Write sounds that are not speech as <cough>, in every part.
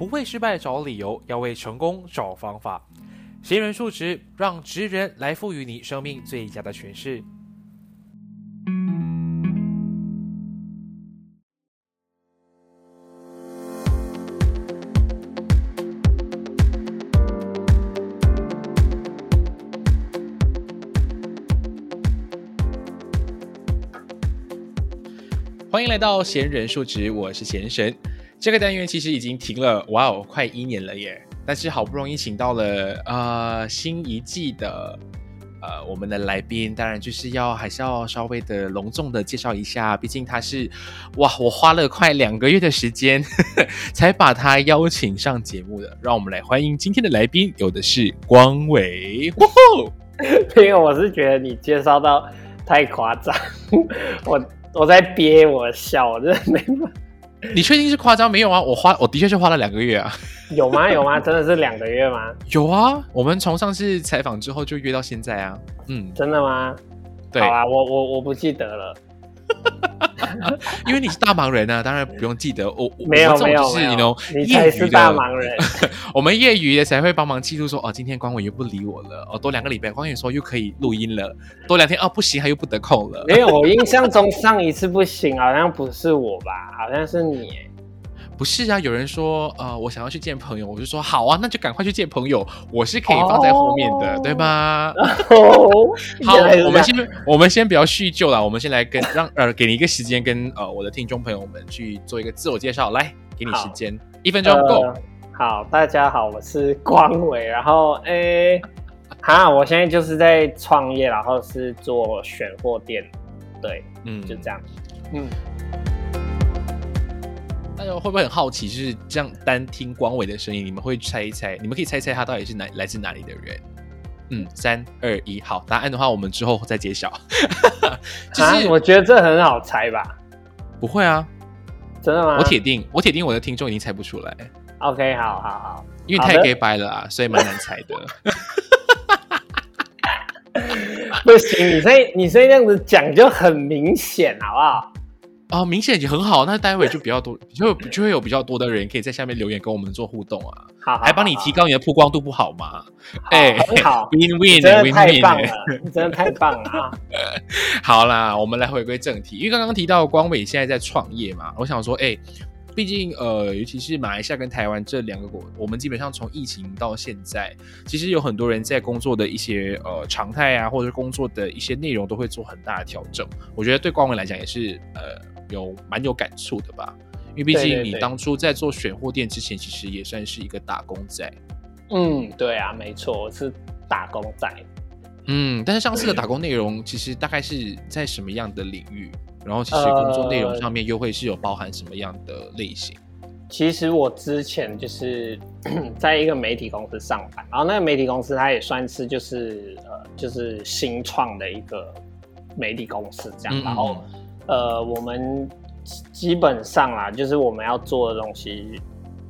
不为失败找理由，要为成功找方法。闲人数值，让职人来赋予你生命最佳的诠释。欢迎来到闲人数值，我是闲神。这个单元其实已经停了，哇哦，快一年了耶！但是好不容易请到了呃新一季的呃我们的来宾，当然就是要还是要稍微的隆重的介绍一下，毕竟他是哇，我花了快两个月的时间 <laughs> 才把他邀请上节目的。让我们来欢迎今天的来宾，有的是光伟。哇吼！<laughs> 因为我是觉得你介绍到太夸张，我。我在憋我笑，我真的没法。你确定是夸张？没有啊，我花我的确是花了两个月啊。<laughs> 有吗？有吗？真的是两个月吗？<laughs> 有啊，我们从上次采访之后就约到现在啊。嗯，真的吗？对好啊，我我我不记得了。<laughs> 因为你是大忙人啊，当然不用记得。我没有没有，就是你 know 你才是大忙人。<laughs> 我们业余的才会帮忙记录说，哦，今天光伟又不理我了。哦，多两个礼拜，光伟说又可以录音了。多两天哦，不行，他又不得空了。没有，我印象中上一次不行，好像不是我吧？好像是你。不是啊，有人说，呃，我想要去见朋友，我就说好啊，那就赶快去见朋友，我是可以放在后面的，对吗？好，我们 <laughs> 先我们先不要叙旧了，我们先来跟让呃给你一个时间跟呃我的听众朋友们去做一个自我介绍，来给你时间一分钟够。好，大家好，我是光伟，然后诶，哈，我现在就是在创业，然后是做选货店，对，嗯，就这样，嗯。大家会不会很好奇？就是这样单听光伟的声音，你们会猜一猜？你们可以猜猜他到底是哪来自哪里的人？嗯，三二一，好，答案的话我们之后再揭晓。<laughs> 就是我觉得这很好猜吧？不会啊，真的吗？我铁定，我铁定我的听众已经猜不出来。OK，好好好，因为太 gay 白了啊，所以蛮难猜的。<laughs> 不行，你这你这样子讲就很明显，好不好？哦，明显已经很好，那待会就比较多，就就会有比较多的人可以在下面留言跟我们做互动啊，好，还帮你提高你的曝光度，不好吗？哎，好，<laughs> win win，真的太棒了，真的太棒了啊！<laughs> 好啦，我们来回归正题，因为刚刚提到光伟现在在创业嘛，我想说，哎。毕竟，呃，尤其是马来西亚跟台湾这两个国，我们基本上从疫情到现在，其实有很多人在工作的一些呃常态啊，或者工作的一些内容都会做很大的调整。我觉得对光伟来讲也是呃有蛮有感触的吧，因为毕竟你当初在做选货店之前，其实也算是一个打工仔。嗯，对啊，没错，是打工仔。嗯，但是上次的打工内容其实大概是在什么样的领域？然后其实工作内容上面又会是有包含什么样的类型？其实我之前就是在一个媒体公司上班，然后那个媒体公司它也算是就是呃就是新创的一个媒体公司这样，然后呃我们基本上啦，就是我们要做的东西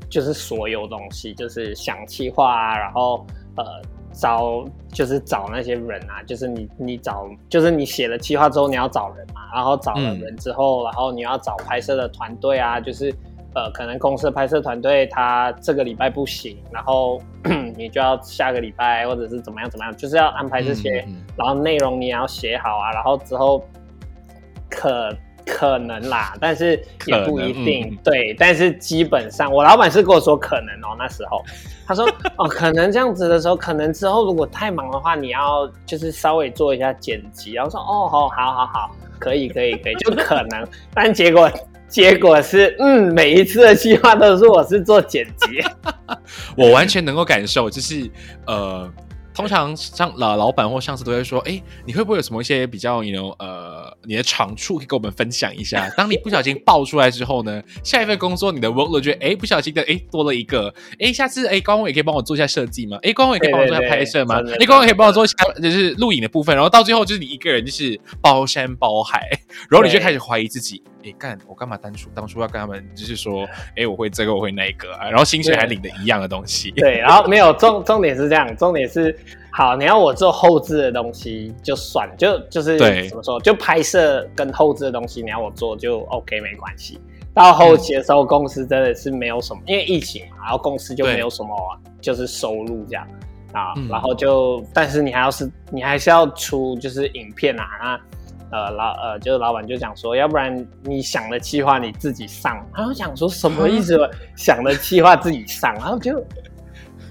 就是所有东西，就是想企划啊，然后呃。找就是找那些人啊，就是你你找就是你写了计划之后你要找人嘛，然后找了人之后，然后你要找拍摄的团队啊，就是呃可能公司的拍摄团队他这个礼拜不行，然后 <clears throat> 你就要下个礼拜或者是怎么样怎么样，就是要安排这些，然后内容你也要写好啊，然后之后可。可能啦，但是也不一定。对，但是基本上，我老板是跟我说可能哦。那时候 <laughs> 他说哦，可能这样子的时候，可能之后如果太忙的话，你要就是稍微做一下剪辑。然后说哦，好，好，好，好，可以，可以，可以，就可能。<laughs> 但结果结果是，嗯，每一次的计划都是我是做剪辑，<laughs> 我完全能够感受，就是呃。通常上老老板或上司都会说：“哎，你会不会有什么一些比较你 know 呃你的长处可以跟我们分享一下？<laughs> 当你不小心爆出来之后呢，下一份工作你的 workload 就哎不小心的哎多了一个哎，下次哎光伟可以帮我做一下设计吗？哎光伟可以帮我做一下拍摄吗？哎光伟可以帮我做一下就是录影的部分，然后到最后就是你一个人就是包山包海，<laughs> 然后你就开始怀疑自己。”哎，干我干嘛当初当初要跟他们就是说，哎，我会这个，我会那个啊，然后薪水还领的一样的东西。对，然后没有重重点是这样，重点是好，你要我做后置的东西就算了，就就是怎么说，就拍摄跟后置的东西你要我做就 OK 没关系。到后期的时候，公司真的是没有什么，因为疫情嘛，然后公司就没有什么就是收入这样啊，然后就，但是你还要是，你还是要出就是影片啊，那呃老呃就是老板就讲说，要不然你想的计划你自己上，然后讲说什么意思？想的计划自己上，然后就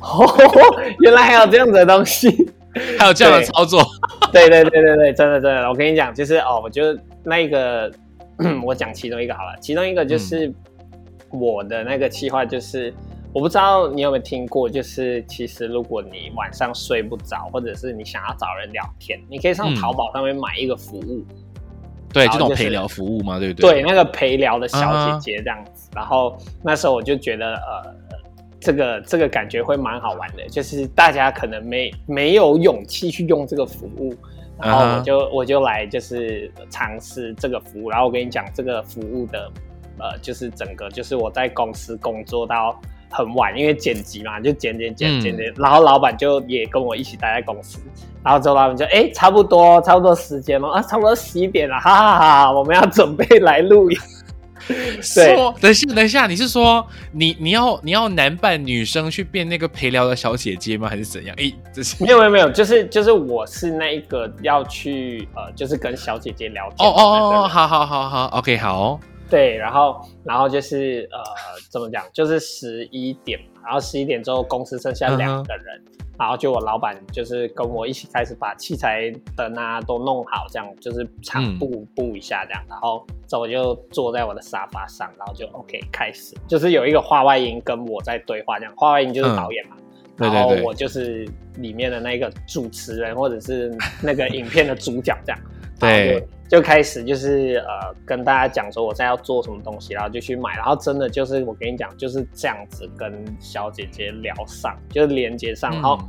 哦，<laughs> 原来还有这样子的东西。<laughs> 还有这样的操作，<laughs> 对对对对对，真的真的，我跟你讲，就是哦，我就那一个，<clears throat> 我讲其中一个好了，其中一个就是我的那个计划，就是我不知道你有没有听过，就是其实如果你晚上睡不着，或者是你想要找人聊天，你可以上淘宝上面买一个服务，对，这种陪聊服务嘛，对不对？对，那个陪聊的小姐姐这样子，然后那时候我就觉得呃。这个这个感觉会蛮好玩的，就是大家可能没没有勇气去用这个服务，然后我就我就来就是尝试这个服务，然后我跟你讲这个服务的，呃，就是整个就是我在公司工作到很晚，因为剪辑嘛，就剪剪剪剪剪，然后老板就也跟我一起待在公司，然后之后老板就哎差不多差不多时间了啊，差不多十一点了，哈哈哈，我们要准备来录音。<laughs> 说，等一下，等一下，你是说你你要你要男扮女生去变那个陪聊的小姐姐吗？还是怎样？哎，这是没有没有没有，就是就是我是那一个要去呃，就是跟小姐姐聊天。哦哦哦，好好好好，OK，好。对，然后然后就是呃，怎么讲？就是十一点，然后十一点之后公司剩下两个人。然后就我老板就是跟我一起开始把器材灯啊都弄好，这样就是场布布一下这样，然后之后我就坐在我的沙发上，然后就 OK 开始，就是有一个话外音跟我在对话这样，话外音就是导演嘛，然后我就是里面的那个主持人或者是那个影片的主角这样，<laughs> 对。就开始就是呃跟大家讲说我在要做什么东西，然后就去买，然后真的就是我跟你讲就是这样子跟小姐姐聊上，就是连接上，然后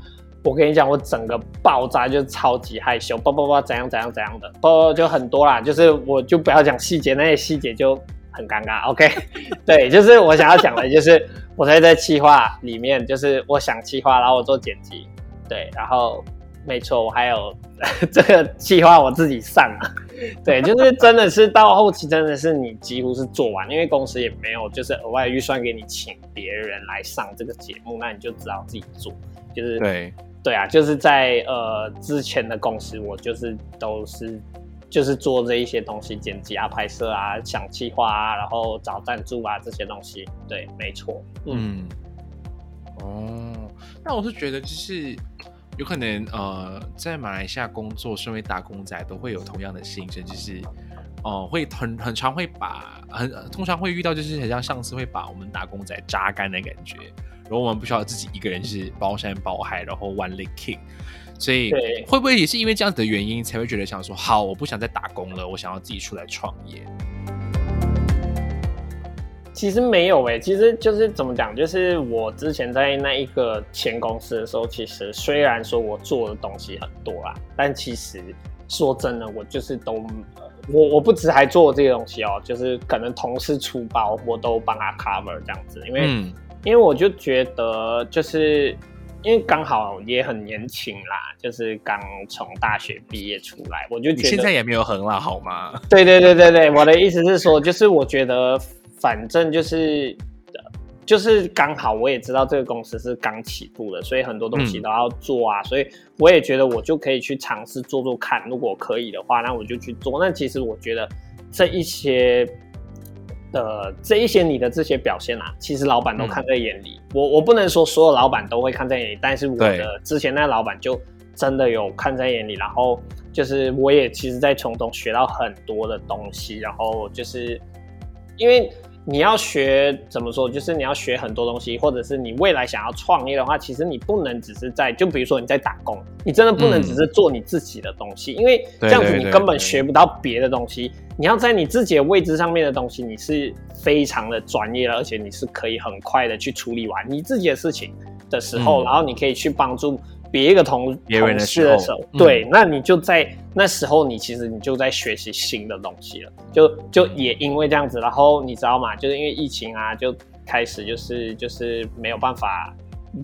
我跟你讲我整个爆炸就超级害羞，叭叭叭怎样怎样怎样的，不就很多啦，就是我就不要讲细节，那些细节就很尴尬。<laughs> OK，对，就是我想要讲的就是我在在企划里面，就是我想企划，然后我做剪辑，对，然后没错，我还有 <laughs> 这个计划我自己上啊。<laughs> 对，就是真的是到后期，真的是你几乎是做完，因为公司也没有就是额外预算给你请别人来上这个节目，那你就只好自己做。就是对对啊，就是在呃之前的公司，我就是都是就是做这一些东西，剪辑啊、拍摄啊、想计划啊，然后找赞助啊这些东西。对，没错。嗯。哦，那我是觉得就是。有可能呃，在马来西亚工作，身为打工仔都会有同样的心声，就是哦，会很很常会把很通常会遇到，就是很像上司会把我们打工仔榨干的感觉，然后我们不需要自己一个人是包山包海，然后 one leg kick，所以会不会也是因为这样子的原因，才会觉得想说，好，我不想再打工了，我想要自己出来创业。其实没有诶，其实就是怎么讲，就是我之前在那一个前公司的时候，其实虽然说我做的东西很多啦，但其实说真的，我就是都我我不止还做这个东西哦，就是可能同事出包，我都帮他 cover 这样子，因为因为我就觉得就是因为刚好也很年轻啦，就是刚从大学毕业出来，我就觉得现在也没有很老好吗？对对对对对，我的意思是说，就是我觉得。反正就是，就是刚好我也知道这个公司是刚起步的，所以很多东西都要做啊，所以我也觉得我就可以去尝试做做看，如果可以的话，那我就去做。那其实我觉得这一些，呃，这一些你的这些表现啊，其实老板都看在眼里。我我不能说所有老板都会看在眼里，但是我的之前那老板就真的有看在眼里，然后就是我也其实在从中学到很多的东西，然后就是因为。你要学怎么说？就是你要学很多东西，或者是你未来想要创业的话，其实你不能只是在，就比如说你在打工，你真的不能只是做你自己的东西，因为这样子你根本学不到别的东西。你要在你自己的位置上面的东西，你是非常的专业了，而且你是可以很快的去处理完你自己的事情的时候，然后你可以去帮助。别一个同同事的时候，对，那你就在那时候，你其实你就在学习新的东西了。就就也因为这样子，然后你知道吗？就是因为疫情啊，就开始就是就是没有办法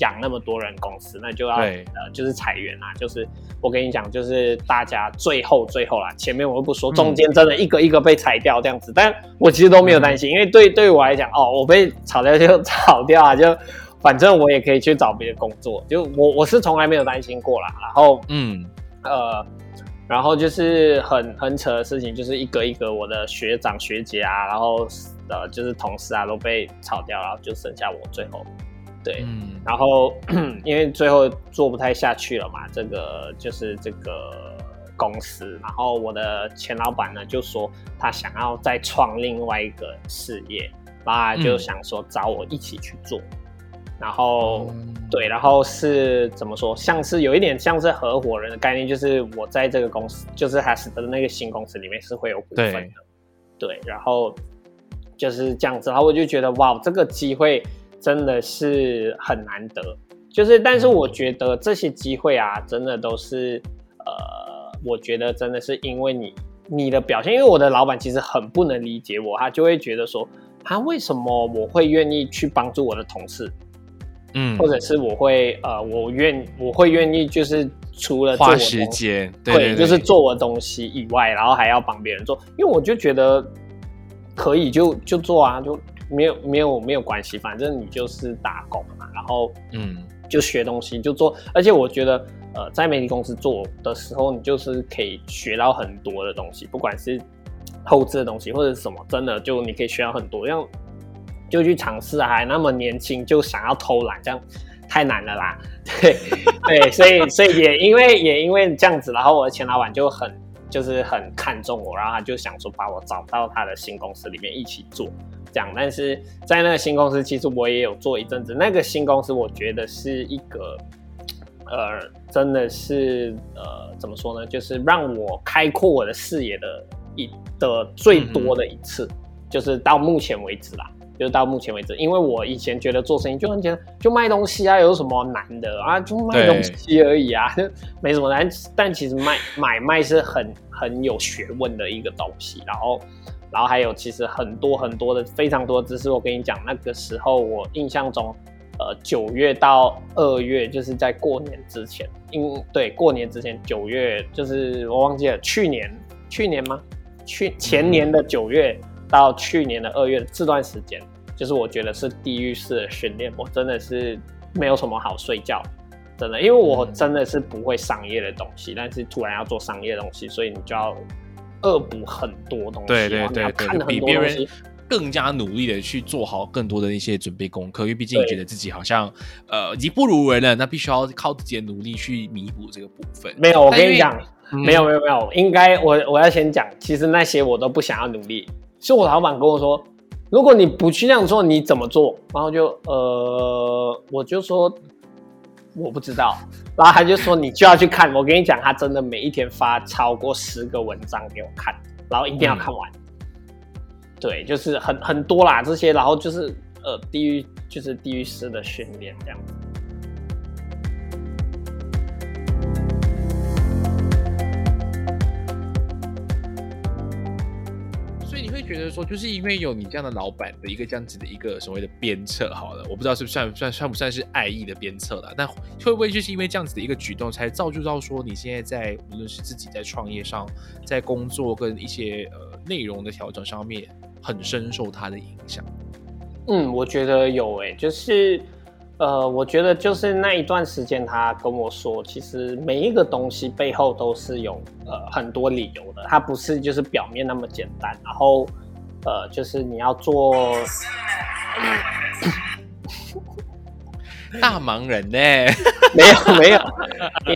养那么多人公司，那就要呃就是裁员啊，就是我跟你讲，就是大家最后最后啦，前面我又不说，中间真的一个一个被裁掉这样子，但我其实都没有担心，因为对对于我来讲，哦，我被炒掉就炒掉啊，就反正我也可以去找别的工作，就我我是从来没有担心过啦，然后嗯，呃，然后就是很很扯的事情，就是一个一个我的学长学姐啊，然后呃就是同事啊都被炒掉，然后就剩下我最后，对，嗯，然后 <clears throat> 因为最后做不太下去了嘛，这个就是这个公司，然后我的前老板呢就说他想要再创另外一个事业，然后他就嗯。想说找我一起去做，然后。嗯对，然后是怎么说？像是有一点像是合伙人的概念，就是我在这个公司，就是他是的那个新公司里面是会有股份的。对，然后就是这样子，然后我就觉得哇，这个机会真的是很难得。就是，但是我觉得这些机会啊，真的都是呃，我觉得真的是因为你你的表现，因为我的老板其实很不能理解我，他就会觉得说，他为什么我会愿意去帮助我的同事？嗯。或者是我会呃，我愿我会愿意就是除了做花时间，对就是做我的东西以外，然后还要帮别人做，因为我就觉得可以就就做啊，就没有没有没有关系，反正你就是打工嘛，然后嗯。就学东西就做，而且我觉得呃，在媒体公司做的时候，你就是可以学到很多的东西，不管是后置的东西或者是什么，真的就你可以学到很多，像就去尝试啊，还那么年轻就想要偷懒，这样太难了啦。<laughs> 对 <laughs> 对，所以所以也因为也因为这样子，然后我的前老板就很就是很看重我，然后他就想说把我找到他的新公司里面一起做。这样，但是在那个新公司，其实我也有做一阵子。那个新公司，我觉得是一个，呃，真的是呃，怎么说呢？就是让我开阔我的视野的一的最多的一次，就是到目前为止啦。就是到目前为止，因为我以前觉得做生意就很简单，就卖东西啊，有什么难的啊？就卖东西而已啊，就 <laughs> 没什么难。但其实卖买卖是很很有学问的一个东西，然后。然后还有其实很多很多的非常多的知识，我跟你讲，那个时候我印象中，呃，九月到二月就是在过年之前，因对过年之前九月就是我忘记了，去年去年吗？去前年的九月到去年的二月这段时间，就是我觉得是地狱式的训练，我真的是没有什么好睡觉，真的，因为我真的是不会商业的东西，但是突然要做商业的东西，所以你就要。恶补很多东西，对对对对，比别人更加努力的去做好更多的一些准备功课，因为毕竟你觉得自己好像呃已经不如人了，那必须要靠自己的努力去弥补这个部分。没有，我跟你讲，没有没有没有，应该我我要先讲，其实那些我都不想要努力，是我老板跟我说，如果你不去那样做，你怎么做？然后就呃，我就说。我不知道，然后他就说你就要去看。我跟你讲，他真的每一天发超过十个文章给我看，然后一定要看完。对，就是很很多啦这些，然后就是呃地狱就是地狱式的训练这样子。觉得说，就是因为有你这样的老板的一个这样子的一个所谓的鞭策，好了，我不知道是不是算算算不算是爱意的鞭策了，但会不会就是因为这样子的一个举动，才造就到说你现在在无论是自己在创业上，在工作跟一些呃内容的调整上面，很深受他的影响？嗯，我觉得有诶、就是呃，我觉得就是那一段时间，他跟我说，其实每一个东西背后都是有呃很多理由的，它不是就是表面那么简单。然后呃，就是你要做 <laughs> 大忙人呢、没有没有，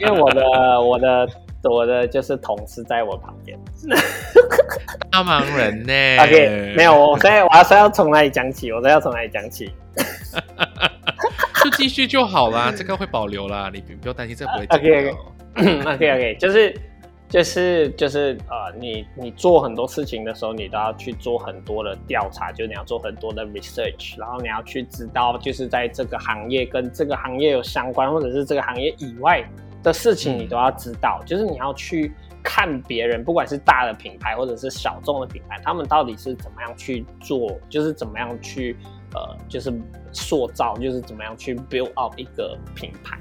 因为我的我的我的就是同事在我旁边。<laughs> 大忙人呢、OK，没有，我现在我要是要从哪里讲起？我都要从哪里讲起？<laughs> 就继续就好啦，这个会保留啦，你不用担心，这不会 OK OK OK OK，就是就是就是呃，你你做很多事情的时候，你都要去做很多的调查，就是你要做很多的 research，然后你要去知道，就是在这个行业跟这个行业有相关，或者是这个行业以外的事情，你都要知道，就是你要去。看别人，不管是大的品牌或者是小众的品牌，他们到底是怎么样去做，就是怎么样去呃，就是塑造，就是怎么样去 build up 一个品牌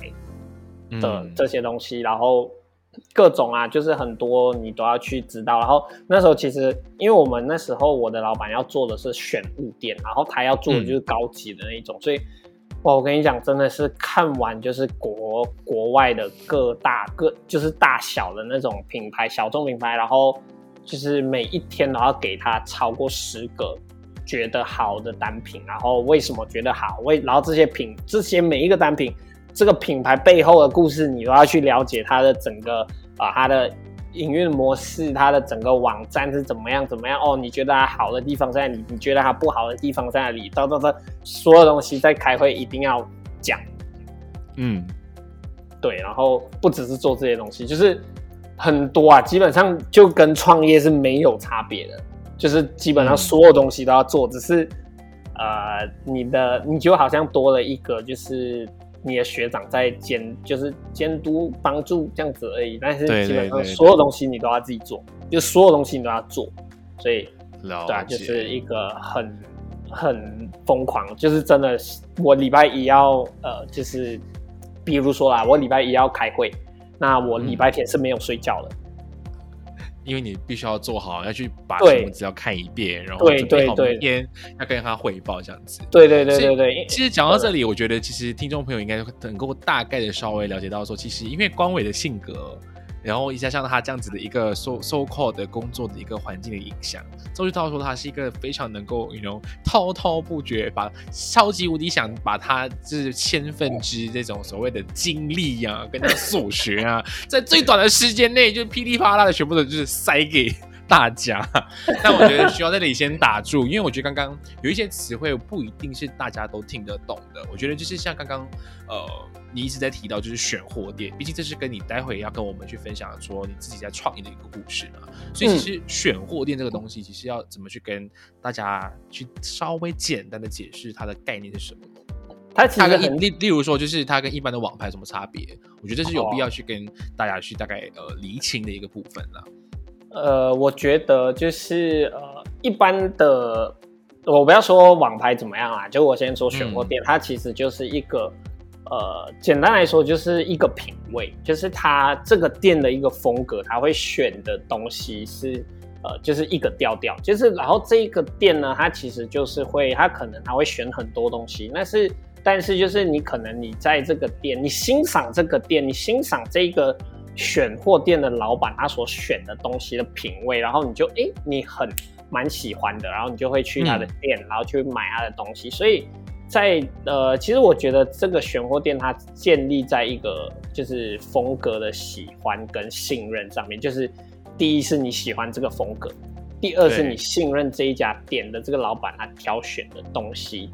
的这些东西，然后各种啊，就是很多你都要去知道。然后那时候其实，因为我们那时候我的老板要做的是选物店，然后他要做的就是高级的那一种，所以。哇，我跟你讲，真的是看完就是国国外的各大各就是大小的那种品牌，小众品牌，然后就是每一天都要给他超过十个觉得好的单品，然后为什么觉得好？为然后这些品这些每一个单品，这个品牌背后的故事，你都要去了解它的整个啊它的。营运模式，它的整个网站是怎么样？怎么样？哦，你觉得它好的地方在哪里？你觉得它不好的地方在哪里？等等等，所有东西在开会一定要讲。嗯，对。然后不只是做这些东西，就是很多啊，基本上就跟创业是没有差别的，就是基本上所有东西都要做，只是呃，你的你就好像多了一个就是。你的学长在监，就是监督帮助这样子而已，但是基本上所有东西你都要自己做，就所有东西你都要做，所以对啊，就是一个很很疯狂，就是真的，我礼拜一要呃，就是比如说啦，我礼拜一要开会，那我礼拜天是没有睡觉的。因为你必须要做好，要去把什么资料看一遍，然后准备好明天要跟他汇报这样子。对对对对对。其实讲到这里，我觉得其实听众朋友应该能够大概的稍微了解到，说其实因为光伟的性格。然后一下像他这样子的一个 so so called 的工作的一个环境的影响，周志涛说他是一个非常能够，you know 滔滔不绝，把超级无敌想把他就是千分之这种所谓的精力呀，跟他所学啊，<laughs> 在最短的时间内就噼里啪啦的全部都就是塞给。大家，<laughs> 但我觉得需要在这里先打住，因为我觉得刚刚有一些词汇不一定是大家都听得懂的。我觉得就是像刚刚，呃，你一直在提到就是选货店，毕竟这是跟你待会要跟我们去分享说你自己在创业的一个故事嘛。所以其实选货店这个东西，其实要怎么去跟大家去稍微简单的解释它的概念是什么？它它跟例例如说，就是它跟一般的网拍什么差别？我觉得这是有必要去跟大家去大概呃厘清的一个部分了。呃，我觉得就是呃，一般的，我不要说网拍怎么样啦，就我先说选货店，它其实就是一个，呃，简单来说就是一个品味，就是它这个店的一个风格，它会选的东西是，呃，就是一个调调，就是然后这一个店呢，它其实就是会，它可能它会选很多东西，但是但是就是你可能你在这个店，你欣赏这个店，你欣赏这个。选货店的老板他所选的东西的品味，然后你就哎，你很蛮喜欢的，然后你就会去他的店，然后去买他的东西。所以在呃，其实我觉得这个选货店它建立在一个就是风格的喜欢跟信任上面，就是第一是你喜欢这个风格，第二是你信任这一家店的这个老板他挑选的东西。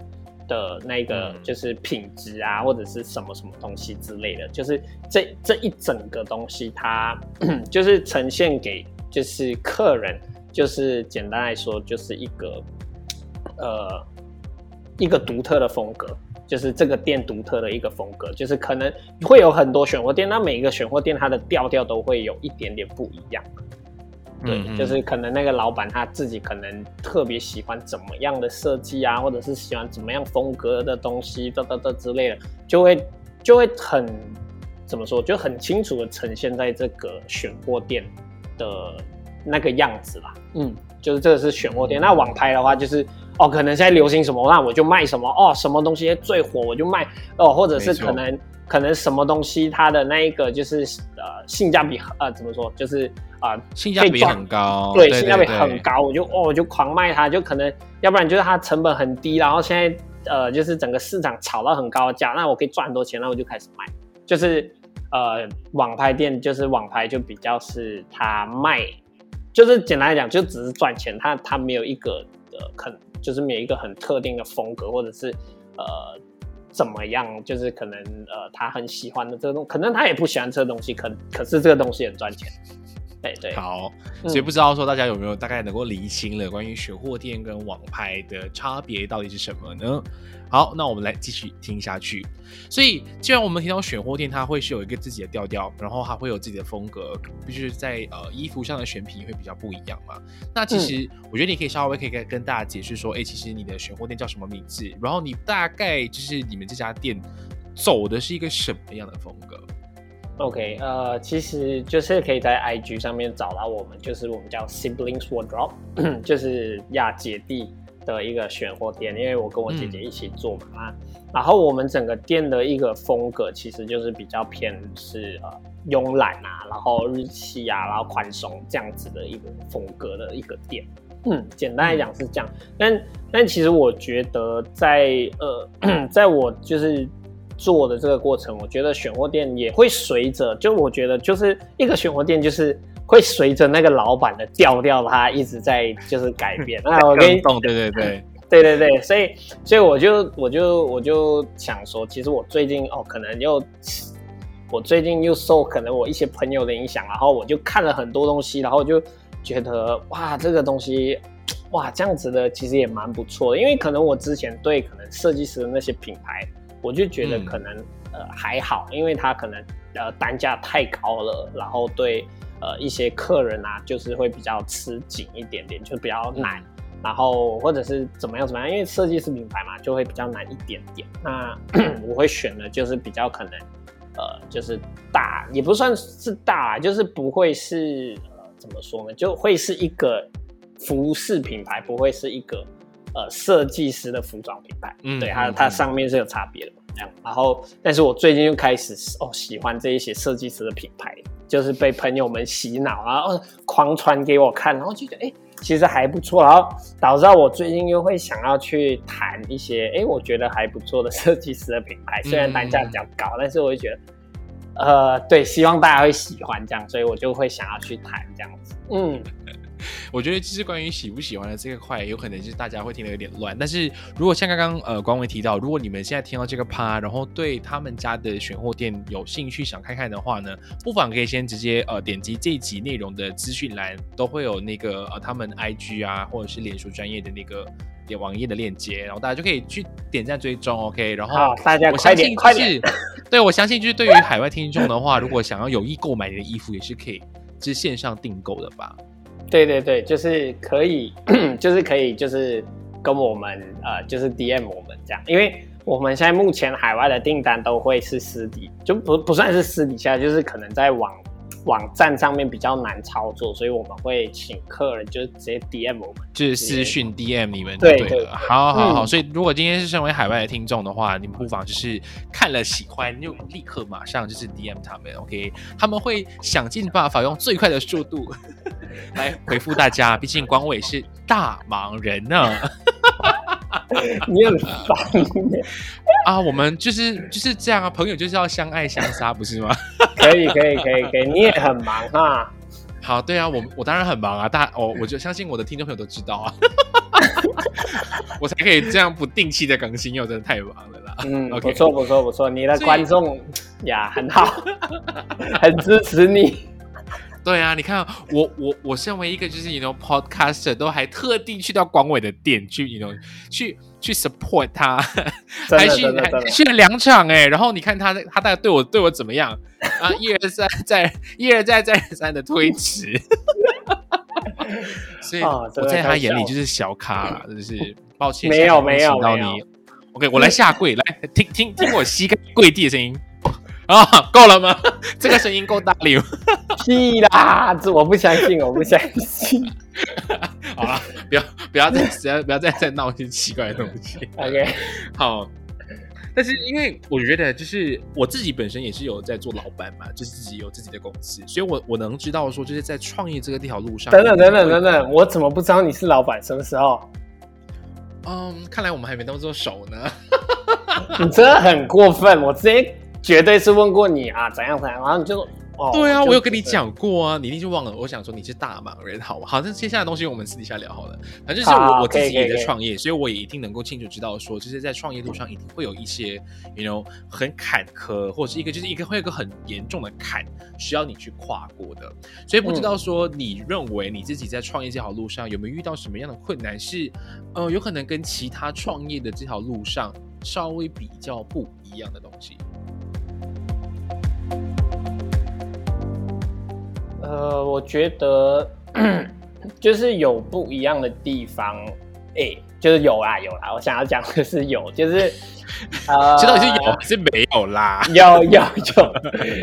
的那个就是品质啊，或者是什么什么东西之类的，就是这这一整个东西，它 <clears throat> 就是呈现给就是客人，就是简单来说，就是一个呃一个独特的风格，就是这个店独特的一个风格，就是可能会有很多选货店，那每一个选货店它的调调都会有一点点不一样。对，就是可能那个老板他自己可能特别喜欢怎么样的设计啊，或者是喜欢怎么样风格的东西，这这这之类的，就会就会很怎么说，就很清楚的呈现在这个选货店的那个样子啦。嗯，就是这个是选货店。那网拍的话，就是哦，可能现在流行什么，那我就卖什么哦，什么东西最火我就卖哦，或者是可能可能什么东西它的那一个就是呃性价比呃怎么说，就是。啊，性价比很高，对，性价比很高，我就哦，我就狂卖它，就可能要不然就是它成本很低，然后现在呃，就是整个市场炒到很高的价，那我可以赚很多钱，那我就开始卖。就是呃，网拍店就是网拍就比较是它卖，就是简单来讲就只是赚钱，它它没有一个呃，可能就是每一个很特定的风格，或者是呃怎么样，就是可能呃他很喜欢的这个东，可能他也不喜欢这个东西，可可是这个东西很赚钱。对对，好，嗯所以不知道说大家有没有大概能够厘清了关于选货店跟网拍的差别到底是什么呢？好，那我们来继续听下去。所以，既然我们提到选货店，它会是有一个自己的调调，然后它会有自己的风格，就是在呃衣服上的选品也会比较不一样嘛。那其实我觉得你可以稍微可以跟跟大家解释说，哎、其实你的选货店叫什么名字，然后你大概就是你们这家店走的是一个什么样的风格？OK，呃，其实就是可以在 IG 上面找到我们，就是我们叫 Siblings Wardrobe，<clears throat> 就是亚姐弟的一个选货店，因为我跟我姐姐一起做嘛。啊然后我们整个店的一个风格其实就是比较偏是呃慵懒啊，然后日系啊，然后宽松这样子的一个风格的一个店。嗯，简单来讲是这样，但但其实我觉得在呃，<clears throat> 在我就是做的这个过程，我觉得选货店也会随着，就我觉得就是一个选货店就是会随着那个老板的调调，他一直在就是改变。<laughs> 那我跟你对对对，对对 <laughs> 对，所以所以我就我就我就想说，其实我最近哦，可能又我最近又受可能我一些朋友的影响，然后我就看了很多东西，然后就觉得哇，这个东西哇这样子的其实也蛮不错的，因为可能我之前对可能设计师的那些品牌，我就觉得嗯可能、呃还好，因为它可能呃单价太高了，然后对呃一些客人啊，就是会比较吃紧一点点，就比较难。然后或者是怎么样怎么样，因为设计师品牌嘛，就会比较难一点点。那 <clears throat> 我会选的就是比较可能，呃，就是大，也不算是大，就是不会是呃怎么说呢，就会是一个服饰品牌，不会是一个呃设计师的服装品牌。嗯对，它它上面是有差别的嘛，这样。然后，但是我最近又开始哦喜欢这一些设计师的品牌，就是被朋友们洗脑，然后、哦、狂传给我看，然后就觉得哎。诶其实还不错，然后导致到我最近又会想要去谈一些，哎，我觉得还不错的 <laughs> 设计师的品牌，虽然单价比较高，但是我会觉得，呃，对，希望大家会喜欢这样，所以我就会想要去谈这样子。嗯，<laughs> 我觉得其实关于喜不喜欢的这个块，有可能就是大家会听得有点乱。但是如果像刚刚呃光伟提到，如果你们现在听到这个趴，然后对他们家的选货店有兴趣想看看的话呢，不妨可以先直接呃点击这一集内容的资讯栏，都会有那个呃他们 IG 啊或者是脸书专业的那个。网页的链接，然后大家就可以去点赞追踪，OK。然后，大家我快点，相信就快点是，对我相信就是对于海外听众的话，如果想要有意购买你的衣服，也是可以就是线上订购的吧。对对对，就是可以，<clears throat> 就是可以，就是跟我们呃，就是 DM 我们这样，因为我们现在目前海外的订单都会是私底，就不不算是私底下，就是可能在网网站上面比较难操作，所以我们会请客人就是直接 DM 我们。就是私讯 DM 你们就对了，好好好。嗯所以如果今天是身为海外的听众的话，你们不妨就是看了喜欢，就立刻马上就是 DM 他们，OK？他们会想尽办法用最快的速度 <laughs> 来回复大家，毕竟光伟是大忙人呢。<laughs> 你很烦，<laughs> 啊，我们就是就是这样啊，朋友就是要相爱相杀，不是吗？<laughs> 可以可以可以可以，你也很忙哈。好，对啊，我我当然很忙啊，大我我就相信我的听众朋友都知道啊，我才可以这样不定期的更新，因为我真的太忙了啦。嗯 OK 不错不错不错，你的观众呀很好，很支持你。对啊，你看我我我身为一个就是你 you know podcaster，都还特地去到广伟的店去你 you know 去去 support 他，<laughs> 真还去还去了两场哎、然后你看他他大概对我对我怎么样啊？一而再 <laughs> 再一而再再而三的推迟，<laughs> 所以我在他眼里就是小咖啦，真的是抱歉，没有没有请到没有你。OK，我来下跪，来听听听我膝盖跪地的声音啊，够了吗？<laughs> 这个声音够大力吗？<laughs> 屁啦，这我不相信，我不相信。<laughs> 好了，不要不要再不要不要再再闹一些奇怪的东西。OK，好，但是因为我觉得，就是我自己本身也是有在做老板嘛，就是自己有自己的公司，所以我我能知道说，就是在创业这个这条路上，等等等等等等，我怎么不知道你是老板？什么时候？嗯，看来我们还没当做熟呢。你真的很过分，我之前绝对是问过你啊，怎样怎样，然后你就说哦，对啊，我有跟你讲过啊，你一定就忘了。我想说你是大忙人，好吗？好，那接下来的东西我们私底下聊好了。反正就是我我自己也在创业，所以我也一定能够清楚知道说，就是在创业路上一定会有一些，you know，很坎坷，或者是一个就是一个会有一个很严重的坎需要你去跨过的。所以不知道说你认为你自己在创业这条路上有没有遇到什么样的困难是，呃，有可能跟其他创业的这条路上稍微比较不一样的东西。呃，我觉得 <clears throat> 就是有不一样的地方，哎、就是有啦有啦。我想要讲的是有，就是 <laughs> 呃，这到底是有还是没有啦？有有有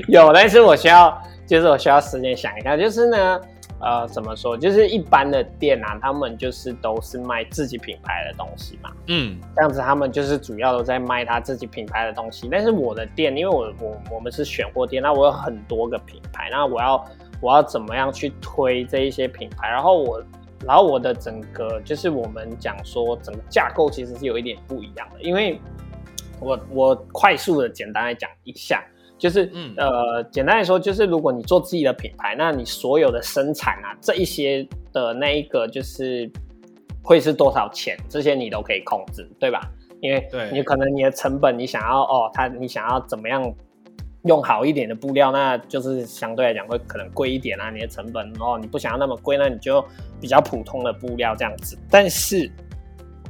有，但是我需要，就是我需要时间想一下，就是呢，呃，怎么说？就是一般的店啊，他们就是都是卖自己品牌的东西嘛，嗯，这样子他们就是主要都在卖他自己品牌的东西。但是我的店，因为我我我们是选货店，那我有很多个品牌，那我要我要怎么样去推这一些品牌？然后我。然后我的整个就是我们讲说整个架构其实是有一点不一样的，因为我我快速的简单来讲一下，就是、嗯呃简单来说就是如果你做自己的品牌，那你所有的生产啊这一些的那一个就是会是多少钱，这些你都可以控制，对吧？因为对你可能你的成本你想要哦，它你想要怎么样用好一点的布料，那就是相对来讲会可能贵一点啊，你的成本哦，你不想要那么贵，那你就比较普通的布料这样子。但是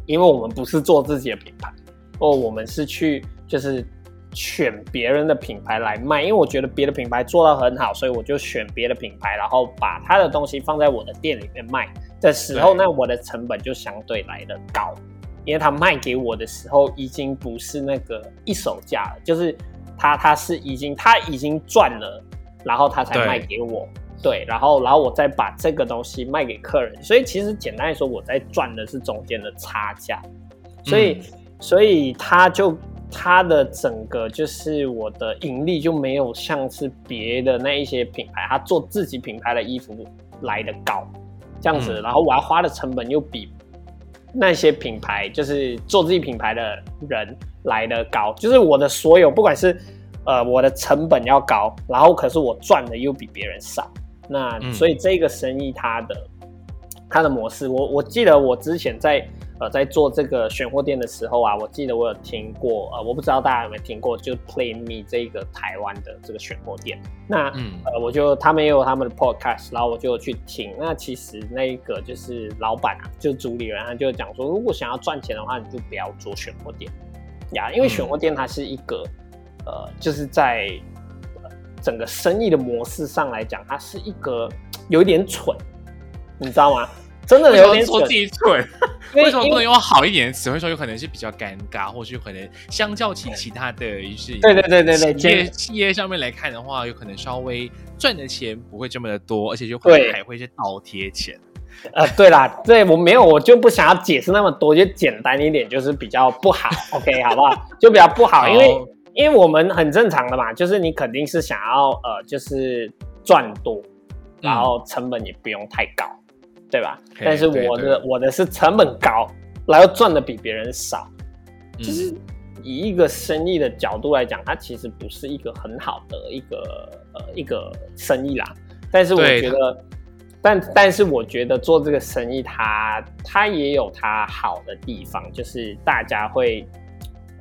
因为我们不是做自己的品牌，哦，我们是去就是选别人的品牌来卖，因为我觉得别的品牌做到很好，所以我就选别的品牌，然后把他的东西放在我的店里面卖的时候，对。那我的成本就相对来的高，因为他卖给我的时候已经不是那个一手价了，就是他他是已经他已经赚了，然后他才卖给我。对，然后然后我再把这个东西卖给客人，所以其实简单来说，我在赚的是中间的差价，所以、所以他就他的整个就是我的盈利就没有像是别的那一些品牌，它做自己品牌的衣服来的高，这样子，嗯。然后我要花的成本又比那些品牌就是做自己品牌的人来的高，就是我的所有不管是呃我的成本要高，然后可是我赚的又比别人少，那嗯所以这个生意它的它的模式，我我记得我之前在呃在做这个选货店的时候啊，我记得我有听过呃，我不知道大家有没有听过，就 Play Me 这个台湾的这个选货店，那嗯呃我就他们也有他们的 podcast，然后我就去听，那其实那一个就是老板啊，就主理人他就讲说，如果想要赚钱的话，你就不要做选货店呀，因为选货店它是一个、呃就是在。呃整个生意的模式上来讲，它是一个 <tsk> 有一点蠢，你知道吗？真的有点说自，己蠢？为 <laughs> 为什么不能用好一点的词汇说？有可能是比较尴尬，或许可能相较起其他的，就是对对对对对企业简企业上面来看的话，有可能稍微赚的钱不会这么的多，而且就可能还会是倒贴钱。呃，对啦，<laughs> 对我没有，我就不想要解释那么多，就简单一点，就是比较不好，<laughs> OK，好不好？就比较不好，因为因为我们很正常的嘛，就是你肯定是想要呃，就是赚多，然后成本也不用太高，对吧？但是我的我的是成本高，然后赚的比别人少，嗯就是以一个生意的角度来讲，它其实不是一个很好的一个呃一个生意啦。但是我觉得，但但是我觉得做这个生意它，它也有它好的地方，就是大家会。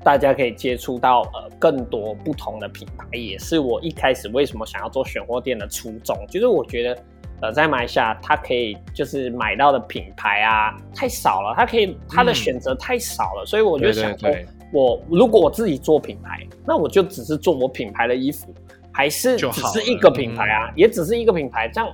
大家可以接触到呃更多不同的品牌，也是我一开始为什么想要做选货店的初衷。就是我觉得，呃，在马来西亚它可以就是买到的品牌啊太少了，它可以它的嗯选择太少了，所以我就想说，对对，我如果我自己做品牌，那我就只是做我品牌的衣服，还是只是一个品牌啊，也只是一个品牌，这样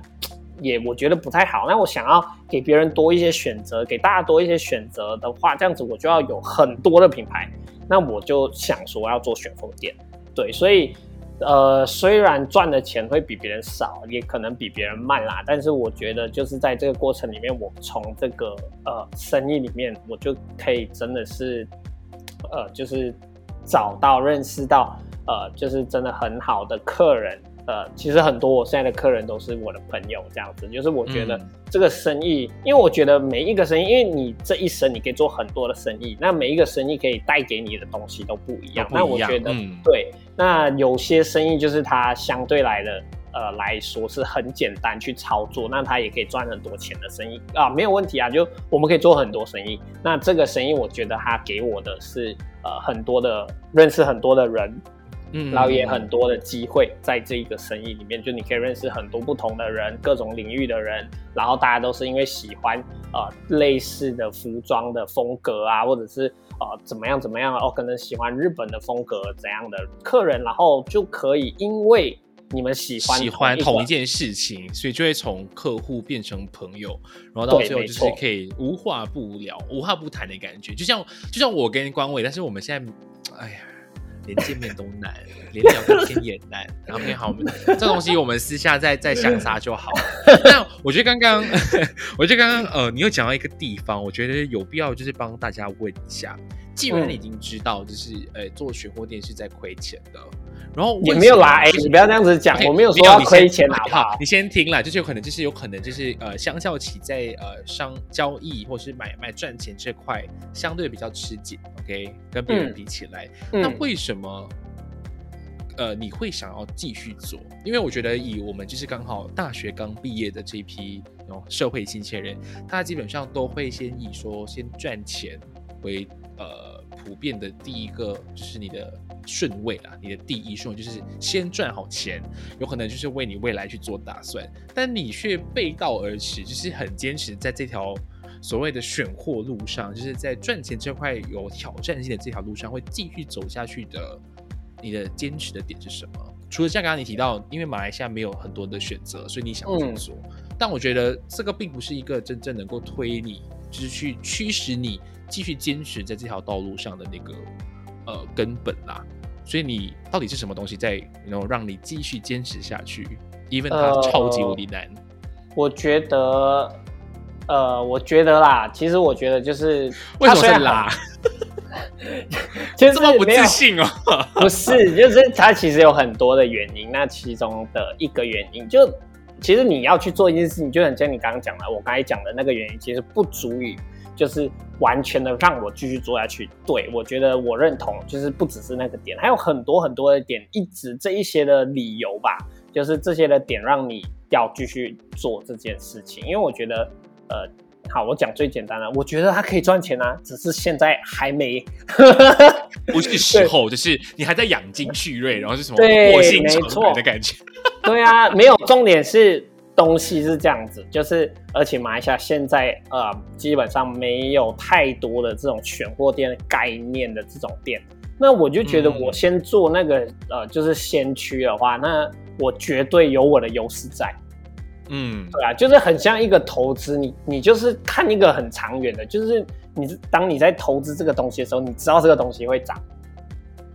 也我觉得不太好。那我想要给别人多一些选择，给大家多一些选择的话，这样子我就要有很多的品牌，那我就想说要做选风店，对，所以。呃，虽然赚的钱会比别人少，也可能比别人慢啦，但是我觉得就是在这个过程里面，我从这个呃生意里面，我就可以真的是呃，就是找到认识到呃，就是真的很好的客人。呃，其实很多我现在的客人都是我的朋友，这样子，就是我觉得嗯这个生意，因为我觉得每一个生意，因为你这一生你可以做很多的生意，那每一个生意可以带给你的东西都不一样。一样那我觉得，嗯对，那有些生意就是它相对来的，呃来说是很简单去操作，那它也可以赚很多钱的生意啊，没有问题啊，就我们可以做很多生意。那这个生意我觉得它给我的是呃很多的认识很多的人。嗯然后也很多的机会在这一个生意里面，就你可以认识很多不同的人，各种领域的人，然后大家都是因为喜欢呃类似的服装的风格啊，或者是呃怎么样怎么样哦，可能喜欢日本的风格怎样的客人，然后就可以因为你们喜欢喜欢同同一件事情，所以就会从客户变成朋友，然后到最后就是可以无话不聊、无话不谈的感觉。就像就像我跟关伟，但是我们现在，哎呀。连见面都难，连聊个天也难。然后，OK，好，我们这东西我们私下再再想啥就好。那我觉得刚刚，我觉得刚刚呃，你有讲到一个地方，我觉得有必要就是帮大家问一下。既然你已经知道，就是呃，做选货店是在亏钱的，然后也没有啦，哎、你不要这样子讲我没有说要亏钱，好不好？你先听了，就是有可能，就是有可能，就是呃，相较起在呃商交易或是买卖赚钱这块，相对比较吃紧，OK，跟别人嗯比起来，嗯那为什么？呃，你会想要继续做？因为我觉得以我们就是刚好大学刚毕业的这批哦社会新鲜人，大家基本上都会先以说先赚钱为呃普遍的第一个就是你的顺位啦，你的第一顺位就是先赚好钱，有可能就是为你未来去做打算，但你却背道而驰，就是很坚持在这条所谓的选货路上，就是在赚钱这块有挑战性的这条路上，会继续走下去的。你的坚持的点是什么？除了像刚刚你提到，因为马来西亚没有很多的选择，所以你想要去嗯做，但我觉得这个并不是一个真正能够推你，就是去驱使你继续坚持在这条道路上的那个呃根本啦。所以你到底是什么东西在，然后让你继续坚持下去？even 它呃超级无敌难。我觉得，呃，我觉得啦，其实我觉得就是为什么它虽然是拉？<laughs> 就是这么不自信哦？<laughs> 不是，就是它其实有很多的原因。那其中的一个原因，就其实你要去做一件事情，就很像你刚刚讲的，我刚才讲的那个原因，其实不足以就是完全的让我继续做下去。对我觉得我认同，就是不只是那个点，还有很多很多的点，一直这一些的理由吧，就是这些的点让你要继续做这件事情。因为我觉得，呃。好，我讲最简单的，我觉得它可以赚钱啊，只是现在还没。<laughs> 不是时候，就是你还在养精蓄锐，然后是什么对卧薪尝没错胆的感觉。<laughs> 对啊，没有重点是东西是这样子，就是而且马来西亚现在呃基本上没有太多的这种选货店概念的这种店，那我就觉得嗯我先做那个、呃就是先驱的话，那我绝对有我的优势在。嗯，对啊，就是很像一个投资，你你就是看一个很长远的，就是你当你在投资这个东西的时候，你知道这个东西会涨。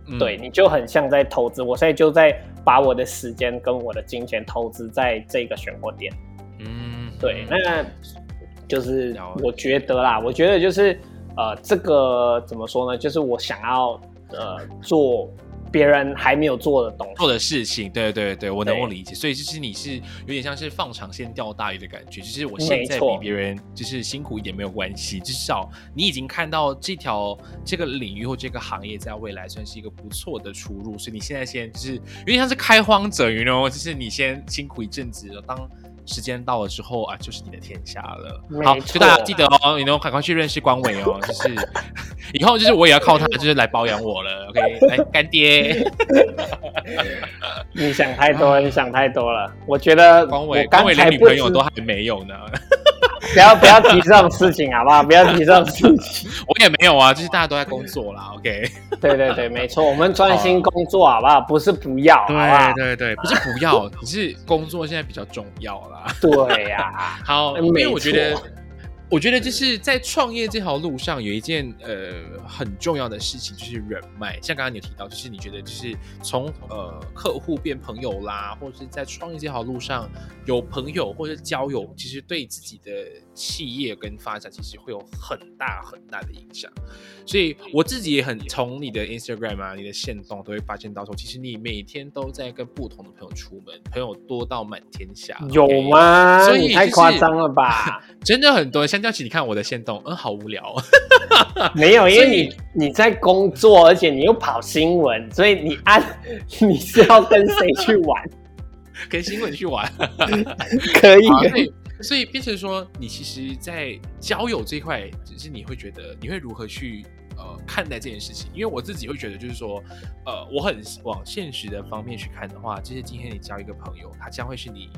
嗯对，你就很像在投资。我现在就在把我的时间跟我的金钱投资在这个选货点。嗯，对，那就是我觉得啦，我觉得就是呃，这个怎么说呢？就是我想要呃做别人还没有做的东西。做的事情，对对对，我能够理解。所以就是你是有点像是放长线钓大鱼的感觉，就是我现在比别人就是辛苦一点没有关系，至少你已经看到这条这个领域或这个行业在未来算是一个不错的出路，所以你现在先就是有点像是开荒者，you know，就是你先辛苦一阵子，当时间到了之后啊，就是你的天下了。好，就大家记得哦，你能赶快去认识光伟哦，就是 <laughs> 以后就是我也要靠他，就是来包养我了。OK，<laughs> 来干爹。你想太多了，<laughs> 你想太多了。我觉得光伟光伟连女朋友都还没有呢，不要不要提这种事情好不好？不要提这种事情。<laughs> 我也没有啊，就是大家都在工作啦。OK，对对对，没错，我们专心工作好不好？<laughs> 不是不要，好不好？对对对，不是不要，<laughs> 只是工作现在比较重要啦。对呀、好，没因为我觉得错，我觉得就是在创业这条路上有一件呃很重要的事情，就是人脉。像刚刚你有提到，就是你觉得就是从呃客户变朋友啦，或者是在创业这条路上有朋友或者交友，其实对自己的企业跟发展其实会有很大很大的影响。所以我自己也很从你的 Instagram 啊、你的线动都会发现到说，其实你每天都在跟不同的朋友出门，朋友多到满天下，有？吗？所以你太就是夸张了吧？<laughs> 真的很多，相较起你看我的线动，嗯，好无聊。<laughs> 没有，因为你你在工作，而且你又跑新闻，所以你按你是要跟谁去玩？<laughs> 跟新闻去玩，<laughs> 可以啊所以所以变成说，你其实，在交友这一块，只是你会觉得你会如何去呃看待这件事情？因为我自己会觉得，就是说，呃，我很往现实的方面去看的话，就是今天你交一个朋友，他将会是你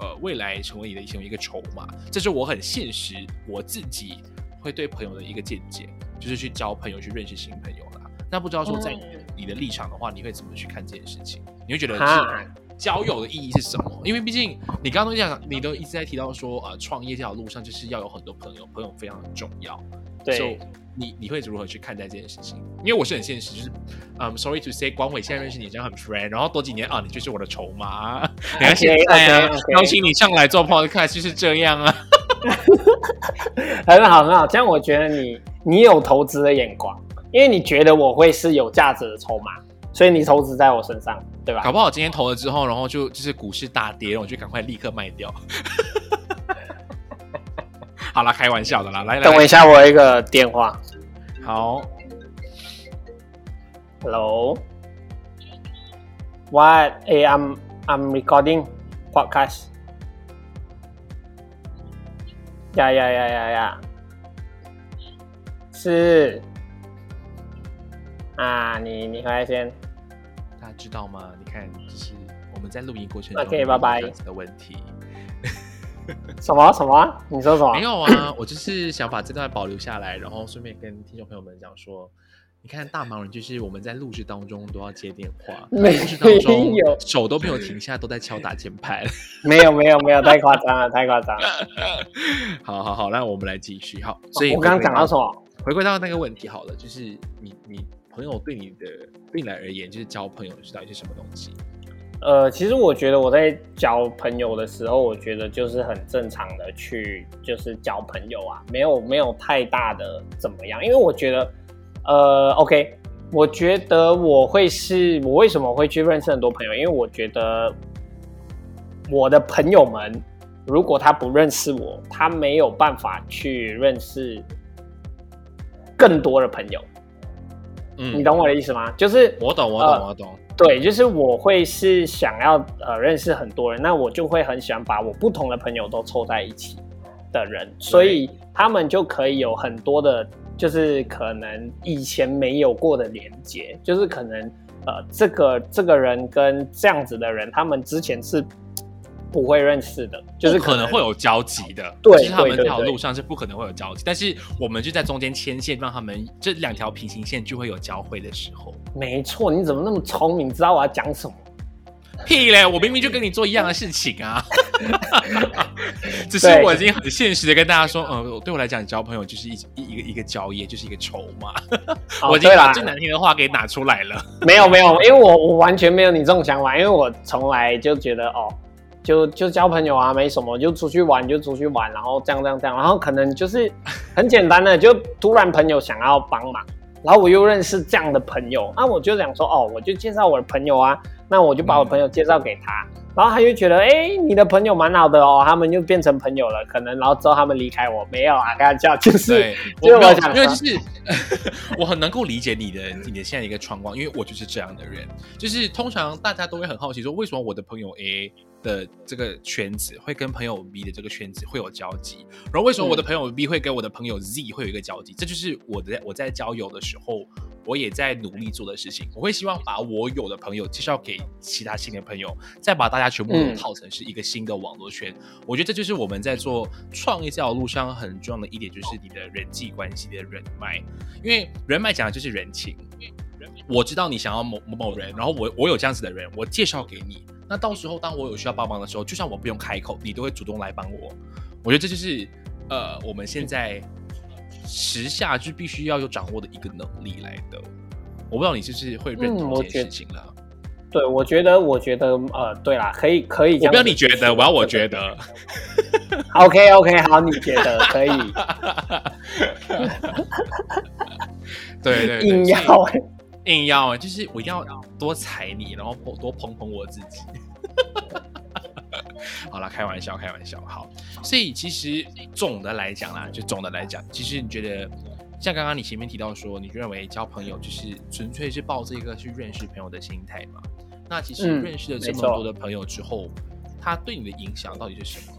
呃未来成为你的其中一个筹码，这是我很现实我自己会对朋友的一个见解，就是去交朋友，去认识新朋友啦。那不知道说在你的立场的话，你会怎么去看这件事情？你会觉得哈是交友的意义是什么？因为毕竟你刚刚都讲，你都一直在提到说，呃，创业这条路上就是要有很多朋友，朋友非常的重要。对 So，你你会如何去看待这件事情？因为我是很现实，就是，嗯，sorry to say，光伟现在认识你这样很 friend，然后多几年啊，你就是我的筹码。<laughs> 你看现在啊 OK，OK，OK 邀请你上来做 podcast 就是这样啊。<laughs> 很好很好，这样我觉得你你有投资的眼光，因为你觉得我会是有价值的筹码，所以你投资在我身上，对吧？搞不好今天投了之后，然后就就是股市大跌，然后我就赶快立刻卖掉。<laughs> 好啦，开玩笑的啦，来来，等我一下，我有一个电话好，，Hello。What? Hey, I'm I'm recording podcast. 呀呀呀呀呀！是啊，你你回来先。大家知道吗？你看，就是我们在录音过程中 OK，有拜拜的问题。<laughs> 什么什么？你说什么没？有啊，我就是想把这段保留下来，然后顺便跟听众朋友们讲说，你看大忙人就是我们在录制当中都要接电话，录没制当中有手都没有停下，都在敲打键盘。没有没有没有，太夸张了，太夸张了。<laughs> 好好好，那我们来继续。好，所以我刚刚讲到什么？么？回归到那个问题好了，就是你你朋友对你的对你来而言，就是交朋友是到底是什么东西？呃，其实我觉得我在交朋友的时候，我觉得就是很正常的去就是交朋友啊，没有没有太大的怎么样，因为我觉得，呃，OK，我觉得我会是我为什么会去认识很多朋友，因为我觉得我的朋友们如果他不认识我，他没有办法去认识更多的朋友，嗯你懂我的意思吗？就是我懂，我呃懂，我懂。对，就是我会是想要呃认识很多人，那我就会很喜欢把我不同的朋友都凑在一起的人，所以他们就可以有很多的，就是可能以前没有过的连接，就是可能呃这个这个人跟这样子的人，他们之前是不会认识的，就是可能会有交集的，对就是他们这条路上是不可能会有交集，但是我们就在中间牵线，让他们这两条平行线就会有交汇的时候。没错，你怎么那么聪明，知道我要讲什么？屁嘞！我明明就跟你做一样的事情啊，<laughs> 只是我已经很现实的跟大家说，呃，对我来讲，交朋友就是一一一个一个交易，就是一个筹码。哦我已经把最难听的话给拿出来了。没有没有，因为我我完全没有你这种想法，因为我从来就觉得哦，就就交朋友啊，没什么，就出去玩就出去玩，然后这样这样这样，然后可能就是很简单的，就突然朋友想要帮忙，然后我又认识这样的朋友，那我就想说哦，我就介绍我的朋友啊，那我就把我朋友介绍给他。然后他就觉得，哎，你的朋友蛮好的哦，他们就变成朋友了。可能，然后之后他们离开我，没有啊，开玩笑，<laughs> 就是对，就是我没有因为就是我很能够理解你的你的现在一个状况，因为我就是这样的人。就是通常大家都会很好奇说，为什么我的朋友 A 的这个圈子会跟朋友 B 的这个圈子会有交集，然后为什么我的朋友 B 会跟我的朋友 Z 会有一个交集？这就是我的我在交友的时候，我也在努力做的事情。我会希望把我有的朋友介绍给其他新的朋友，再把大家全部都嗯套成是一个新的网络圈。我觉得这就是我们在做创业这条路上很重要的一点，就是你的人际关系的人脉，因为人脉讲的就是人情。我知道你想要某某某人，然后我我有这样子的人，我介绍给你。那到时候当我有需要帮忙的时候，就算我不用开口，你都会主动来帮我。我觉得这就是呃我们现在时下就必须要有掌握的一个能力来的。我不知道你是不是会认同这件事情了。对，我觉得，我觉得，呃，对啦，可以，可以。我不要你觉得，我要我觉得。OK OK，好，你觉得可以？<laughs> 对对对，硬要硬要，就是我一定要多踩你，然后多捧捧我自己。<laughs> 好了，开玩笑，开玩笑。好，所以其实总的来讲啦，就总的来讲，其实你觉得，像刚刚你前面提到说，你认为交朋友就是纯粹是抱这个去认识朋友的心态嘛？那其实嗯认识了这么多的朋友之后，他对你的影响到底是什么？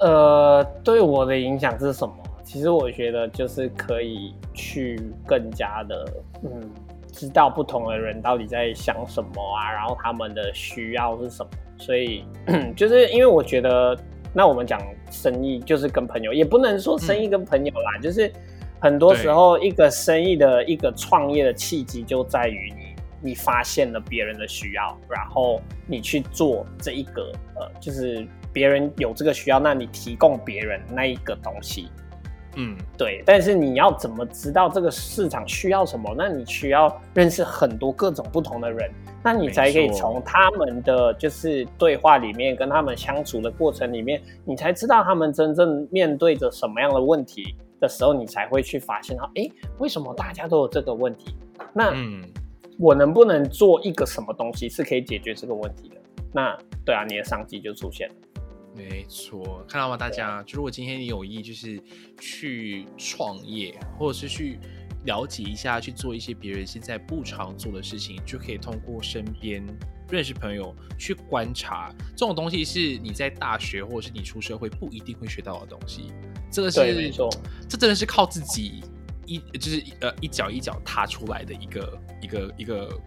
呃，对我的影响是什么？其实我觉得就是可以去更加的，嗯，知道不同的人到底在想什么啊，然后他们的需要是什么。所以 <clears throat> 就是因为我觉得，那我们讲生意就是跟朋友，也不能说生意跟朋友啦，就是很多时候一个生意的一个创业的契机就在于你，你发现了别人的需要，然后你去做这一个呃，就是别人有这个需要，那你提供别人那一个东西。嗯，对，但是你要怎么知道这个市场需要什么？那你需要认识很多各种不同的人，那你才可以从他们的就是对话里面，跟他们相处的过程里面，你才知道他们真正面对着什么样的问题的时候，你才会去发现到，哎，为什么大家都有这个问题？那嗯，我能不能做一个什么东西是可以解决这个问题的？那对啊，你的商机就出现了。没错，看到吗？大家，就如果今天你有意就是去创业，或者是去了解一下，去做一些别人现在不常做的事情，就可以通过身边认识朋友去观察，这种东西是你在大学或者是你出社会不一定会学到的东西。这个是对没错，这真的是靠自己一就是呃一脚一脚踏出来的一个一个一个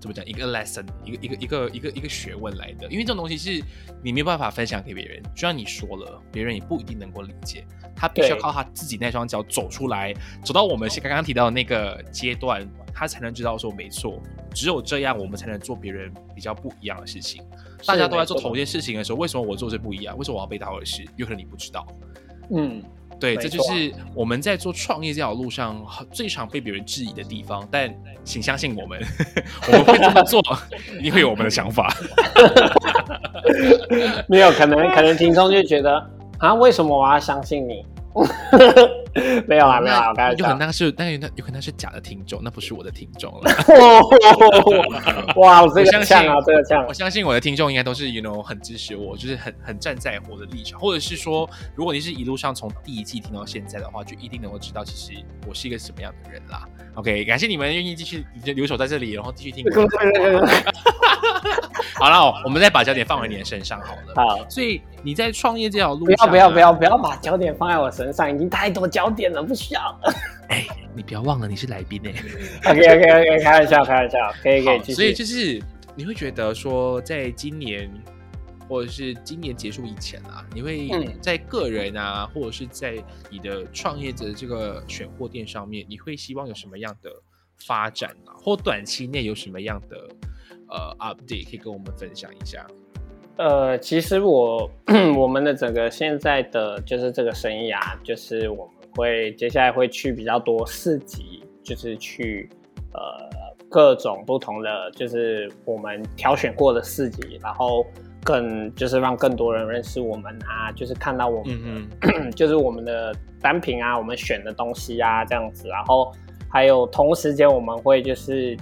怎么讲一个 lesson 一个一个一个一个一个学问来的，因为这种东西是你没有办法分享给别人，就像你说了，别人也不一定能够理解，他必须要靠他自己那双脚走出来，走到我们刚刚提到的那个阶段，他才能知道说没错，只有这样我们才能做别人比较不一样的事情。大家都在做同一件事情的时候，为什么我做这不一样？为什么我要背道而驰？有可能你不知道。嗯，对，这就是我们在做创业这条路上最常被别人质疑的地方。但请相信我们，<laughs> 我们会这么做，一定会有我们的想法。<laughs> 没有可能，可能听众就觉得啊，为什么我要相信你？<laughs> 没有啦，没有啦，我开玩笑那有可能。那是，但有那有可能那是假的听众，那不是我的听众了。<laughs> 哇，这我相信个呛啊，这个呛我。相信我的听众应该都是，you know，很支持我，就是很很站在我的立场，或者是说，如果你是一路上从第一季听到现在的话，就一定能够知道，其实我是一个什么样的人啦。OK，感谢你们愿意继续留守在这里，然后继续听。<laughs> <laughs> 好了，我们再把焦点放回你的身上好了。好，所以你在创业这条路不上、不要不要不要，不要把焦点放在我身上，已经太多焦点了，不需要。<laughs> 哎、你不要忘了你是来宾哎、OK OK OK，开玩笑开玩笑，可以可以所以。就是你会觉得说，在今年或者是今年结束以前啊，你会嗯在个人啊，或者是在你的创业者这个选货店上面，你会希望有什么样的发展啊？或短期内有什么样的呃 update 可以跟我们分享一下？呃，其实我 <clears throat> 我们的整个现在的就是这个生意啊，就是我们会接下来会去比较多市集，就是去呃各种不同的，就是我们挑选过的市集，然后更就是让更多人认识我们啊，就是看到我们的嗯 <clears throat> 就是我们的单品啊，我们选的东西啊，这样子，然后还有同时间我们会就是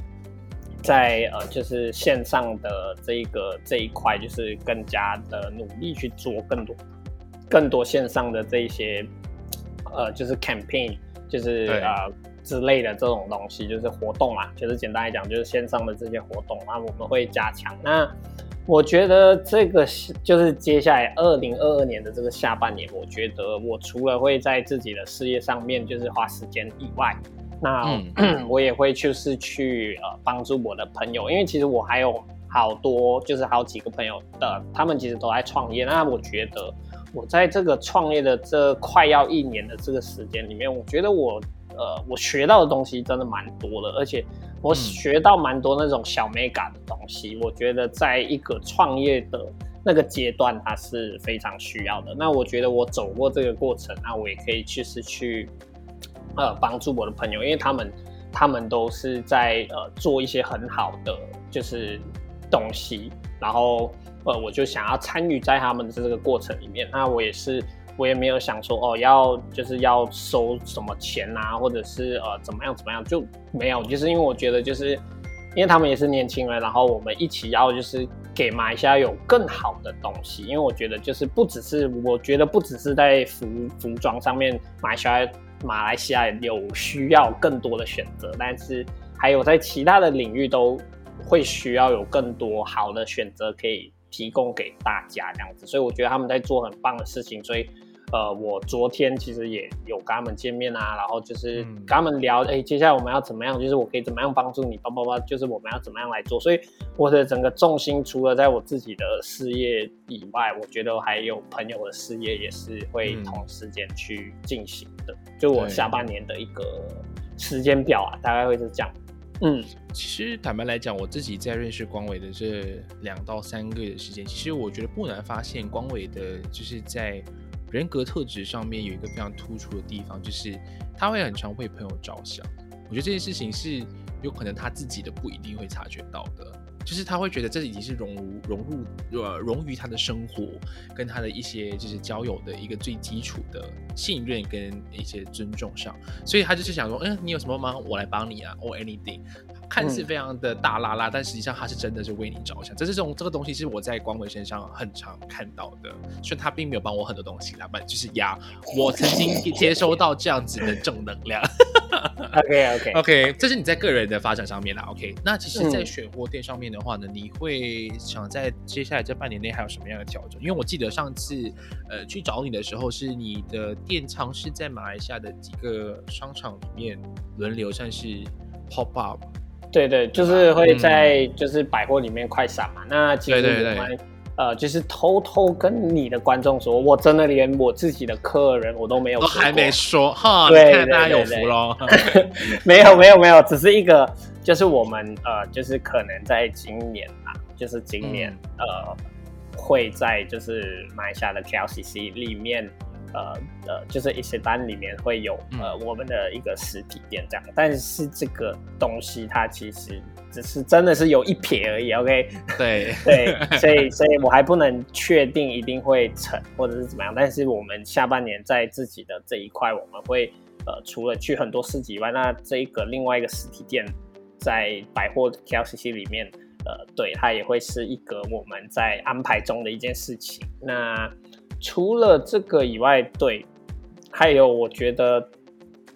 在呃就是线上的这一个这一块，就是更加的努力去做更多更多线上的这一些呃就是 campaign，就是呃之类的这种东西，就是活动啦，就是简单来讲就是线上的这些活动，那我们会加强那。我觉得这个是就是接下来二零二二年的这个下半年，我觉得我除了会在自己的事业上面就是花时间以外，那、<clears throat> 我也会就是去呃帮助我的朋友，因为其实我还有好多就是好几个朋友的，他们其实都在创业。那我觉得我在这个创业的这快要一年的这个时间里面，我觉得我呃我学到的东西真的蛮多的，而且我学到蛮多那种小 mega 的东西。我觉得在一个创业的那个阶段，它是非常需要的。那我觉得我走过这个过程，那我也可以去是去呃帮助我的朋友，因为他们他们都是在呃做一些很好的就是东西，然后呃我就想要参与在他们的这个过程里面。那我也是。我也没有想说哦，要就是要收什么钱啊，或者是呃怎么样怎么样，就没有，就是因为我觉得就是因为他们也是年轻人，然后我们一起要就是给马来西亚有更好的东西，因为我觉得就是不只是我觉得不只是在服服装上面，马来西亚马来西亚有需要更多的选择，但是还有在其他的领域都会需要有更多好的选择可以提供给大家这样子，所以我觉得他们在做很棒的事情，所以。呃，我昨天其实也有跟他们见面啊，然后就是跟他们聊，哎，接下来我们要怎么样？就是我可以怎么样帮助你？叭叭叭，就是我们要怎么样来做？所以我的整个重心除了在我自己的事业以外，我觉得还有朋友的事业也是会同时间去进行的。就我下半年的一个时间表啊，大概会是这样。嗯，其实坦白来讲，我自己在认识光伟的这两到三个月的时间，其实我觉得不难发现，光伟的就是在。人格特质上面有一个非常突出的地方，就是他会很常为朋友着想。我觉得这件事情是有可能他自己的不一定会察觉到的，就是他会觉得这已经是融入融入呃融于他的生活，跟他的一些就是交友的一个最基础的信任跟一些尊重上，所以他就是想说，嗯，你有什么忙，我来帮你啊，or anything。看似非常的大拉拉，但实际上他是真的是为你着想。这是这种这个东西是我在光伟身上很常看到的，虽然他并没有帮我很多东西啦，但就是呀，我曾经接收到这样子的正能量。OK OK OK，这是你在个人的发展上面啦。OK，那其实，在选货店上面的话呢，你会想在接下来这半年内还有什么样的调整？因为我记得上次呃去找你的时候，是你的店仓是在马来西亚的几个商场里面轮流算是 pop up。对对，就是会在就是百货里面快闪嘛。那其实我们呃，就是偷偷跟你的观众说，我真的连我自己的客人我都没有，都还没说哈。对，大家有福喽。<laughs> 没有没有没有，只是一个，就是我们呃，就是可能在今年啊，就是今年呃，会在就是买下的 KLCC 里面。呃呃，就是一些单里面会有呃我们的一个实体店这样，但是这个东西它其实只是真的是有一撇而已，OK？对 <laughs> 对，所以所以我还不能确定一定会成或者是怎么样，但是我们下半年在自己的这一块，我们会呃除了去很多市集以外，那这一个另外一个实体店在百货 KLCC 里面，呃，对，它也会是一个我们在安排中的一件事情。那除了这个以外，对，还有我觉得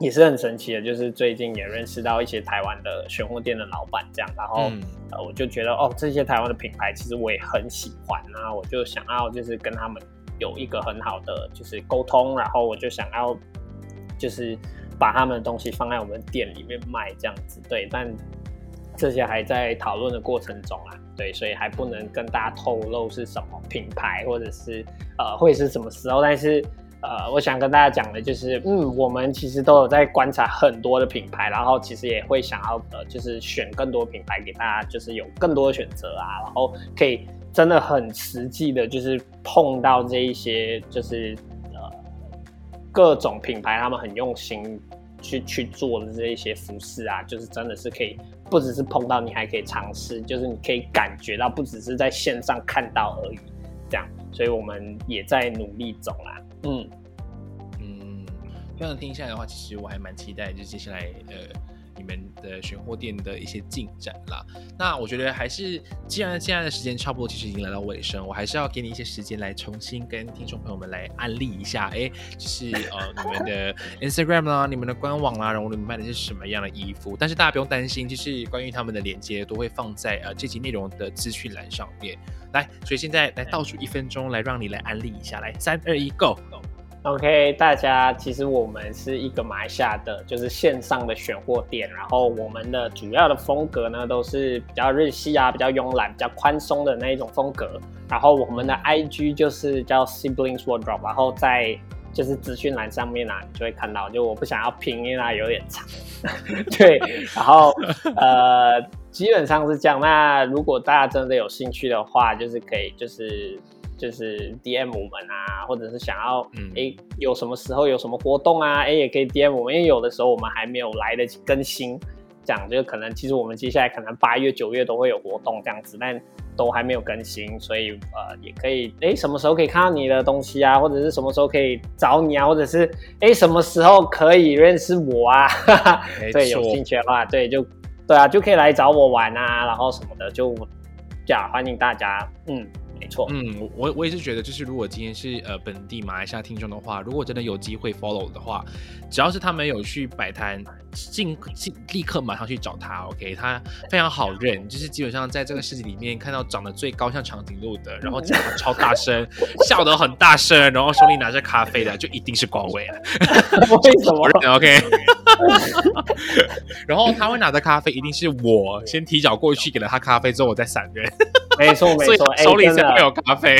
也是很神奇的，就是最近也认识到一些台湾的选货店的老板，这样，然后呃，我就觉得哦，这些台湾的品牌其实我也很喜欢，然后我就想要就是跟他们有一个很好的就是沟通，然后我就想要就是把他们的东西放在我们店里面卖这样子，对，但这些还在讨论的过程中啊。对，所以还不能跟大家透露是什么品牌，或者是呃会是什么时候。但是呃，我想跟大家讲的就是，嗯，我们其实都有在观察很多的品牌，然后其实也会想要呃，就是选更多品牌给大家，就是有更多的选择啊，然后可以真的很实际的，就是碰到这一些就是呃各种品牌，他们很用心去去做的这一些服饰啊，就是真的是可以。不只是碰到你，还可以尝试，就是你可以感觉到，不只是在线上看到而已，这样，所以我们也在努力中啦。嗯嗯，这样听下来的话，其实我还蛮期待，就接下来呃。你们的选货店的一些进展啦，那我觉得还是，既然现在的时间差不多，其实已经来到尾声，我还是要给你一些时间来重新跟听众朋友们来安利一下，哎，就是呃 <laughs> 你们的 Instagram 啦，你们的官网啦，然后你们卖的是什么样的衣服？但是大家不用担心，就是关于他们的链接都会放在呃这集内容的资讯栏上面。来，所以现在来倒数一分钟，来让你来安利一下，来，三二一，Go！OK，大家其实我们是一个马来西亚的，就是线上的选货店。然后我们的主要的风格呢，都是比较日系啊，比较慵懒、比较宽松的那一种风格。然后我们的 IG 就是叫 Siblings Wardrobe，然后在就是资讯栏上面啊，你就会看到。就我不想要拼音啊，有点长。<laughs> 对，然后呃，基本上是这样。那如果大家真的有兴趣的话，就是可以就是。就是 D M 我们啊，或者是想要哎有什么时候有什么活动啊，哎也可以 D M 我们，因为有的时候我们还没有来得及更新，这样就可能其实我们接下来可能八月九月都会有活动这样子，但都还没有更新，所以呃也可以哎什么时候可以看到你的东西啊，或者是什么时候可以找你啊，或者是哎什么时候可以认识我啊？<laughs> 对，有兴趣的话，对就对啊，就可以来找我玩啊，然后什么的就这样欢迎大家，嗯。没错。嗯，我我也是觉得，就是如果今天是呃本地马来西亚听众的话，如果真的有机会 follow 的话，只要是他们有去摆摊，尽尽立刻马上去找他，OK，他非常好认，就是基本上在这个市集里面看到长得最高像长颈鹿的，然后讲的超大声，笑得很大声，然后手里拿着咖啡的，就一定是光伟了。为什么？<laughs> OK，<laughs> 然后他会拿着咖啡，一定是我先提脚过去给了他咖啡，之后我再闪人，没错没错，<laughs> 哎手里才会有咖啡。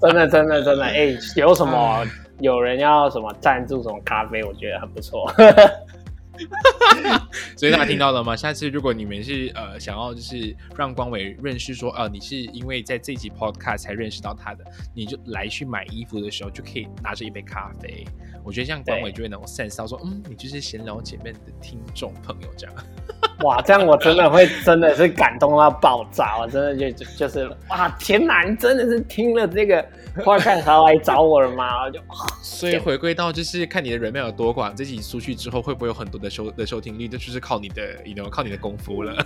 真的真的真的，哎、有什么有人要什么赞助什么咖啡，我觉得很不错。<laughs> 所以大家听到了吗？下次如果你们是呃想要就是让光伟认识说，呃，你是因为在这集 podcast 才认识到他的，你就来去买衣服的时候就可以拿着一杯咖啡。我觉得这样光伟就会能够 sense 到说，嗯，你就是闲聊前面的听众朋友这样。哇，这样我真的会真的是感动到爆炸，我真的就就就是哇，天哪，你真的是听了这个 <laughs> podcast 才来找我了吗？我就所以回归到就是看你的人脉有多广，这集出去之后会不会有很多的收的收听率，这就是靠你的，你 you know 靠你的功夫了。<laughs>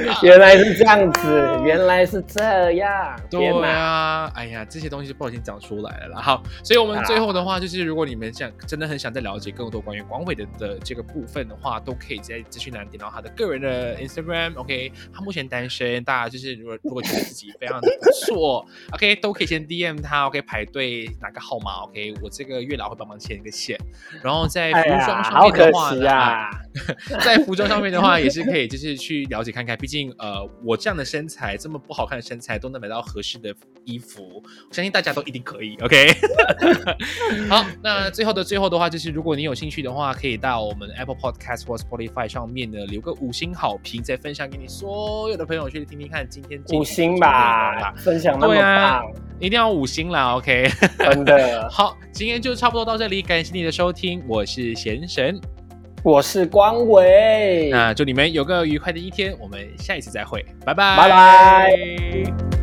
<laughs> 原来是这样子，原来是这样，对！啊，哎呀，这些东西不小心讲出来了啦。好，所以我们最后的话就是，如果你们想真的很想再了解更多关于广伟的的这个部分的话，都可以在资讯栏点到他的个人的 Instagram，OK，、他目前单身，大家就是如果如果觉得自己非常的不错，OK，都可以先 DM 他，OK，排队拿个号码，OK，我这个月老会帮忙牵一个线，然后在哎服装，上面的话啊！<laughs> 在服装上面的话，也是可以就是去了解看看。毕竟呃，我这样的身材，这么不好看的身材，都能买到合适的衣服，我相信大家都一定可以。<laughs> OK，好，那最后的最后的话，就是如果你有兴趣的话，可以到我们 Apple Podcast 或 Spotify 上面呢留个五星好评，再分享给你所有的朋友去听听看。今天五星吧，，分享那么对啊棒，一定要五星啦。OK，真的。<laughs> 好，今天就差不多到这里，感谢你的收听，我是贤神。我是光伟，那祝你们有个愉快的一天，我们下一次再会，拜拜，拜拜。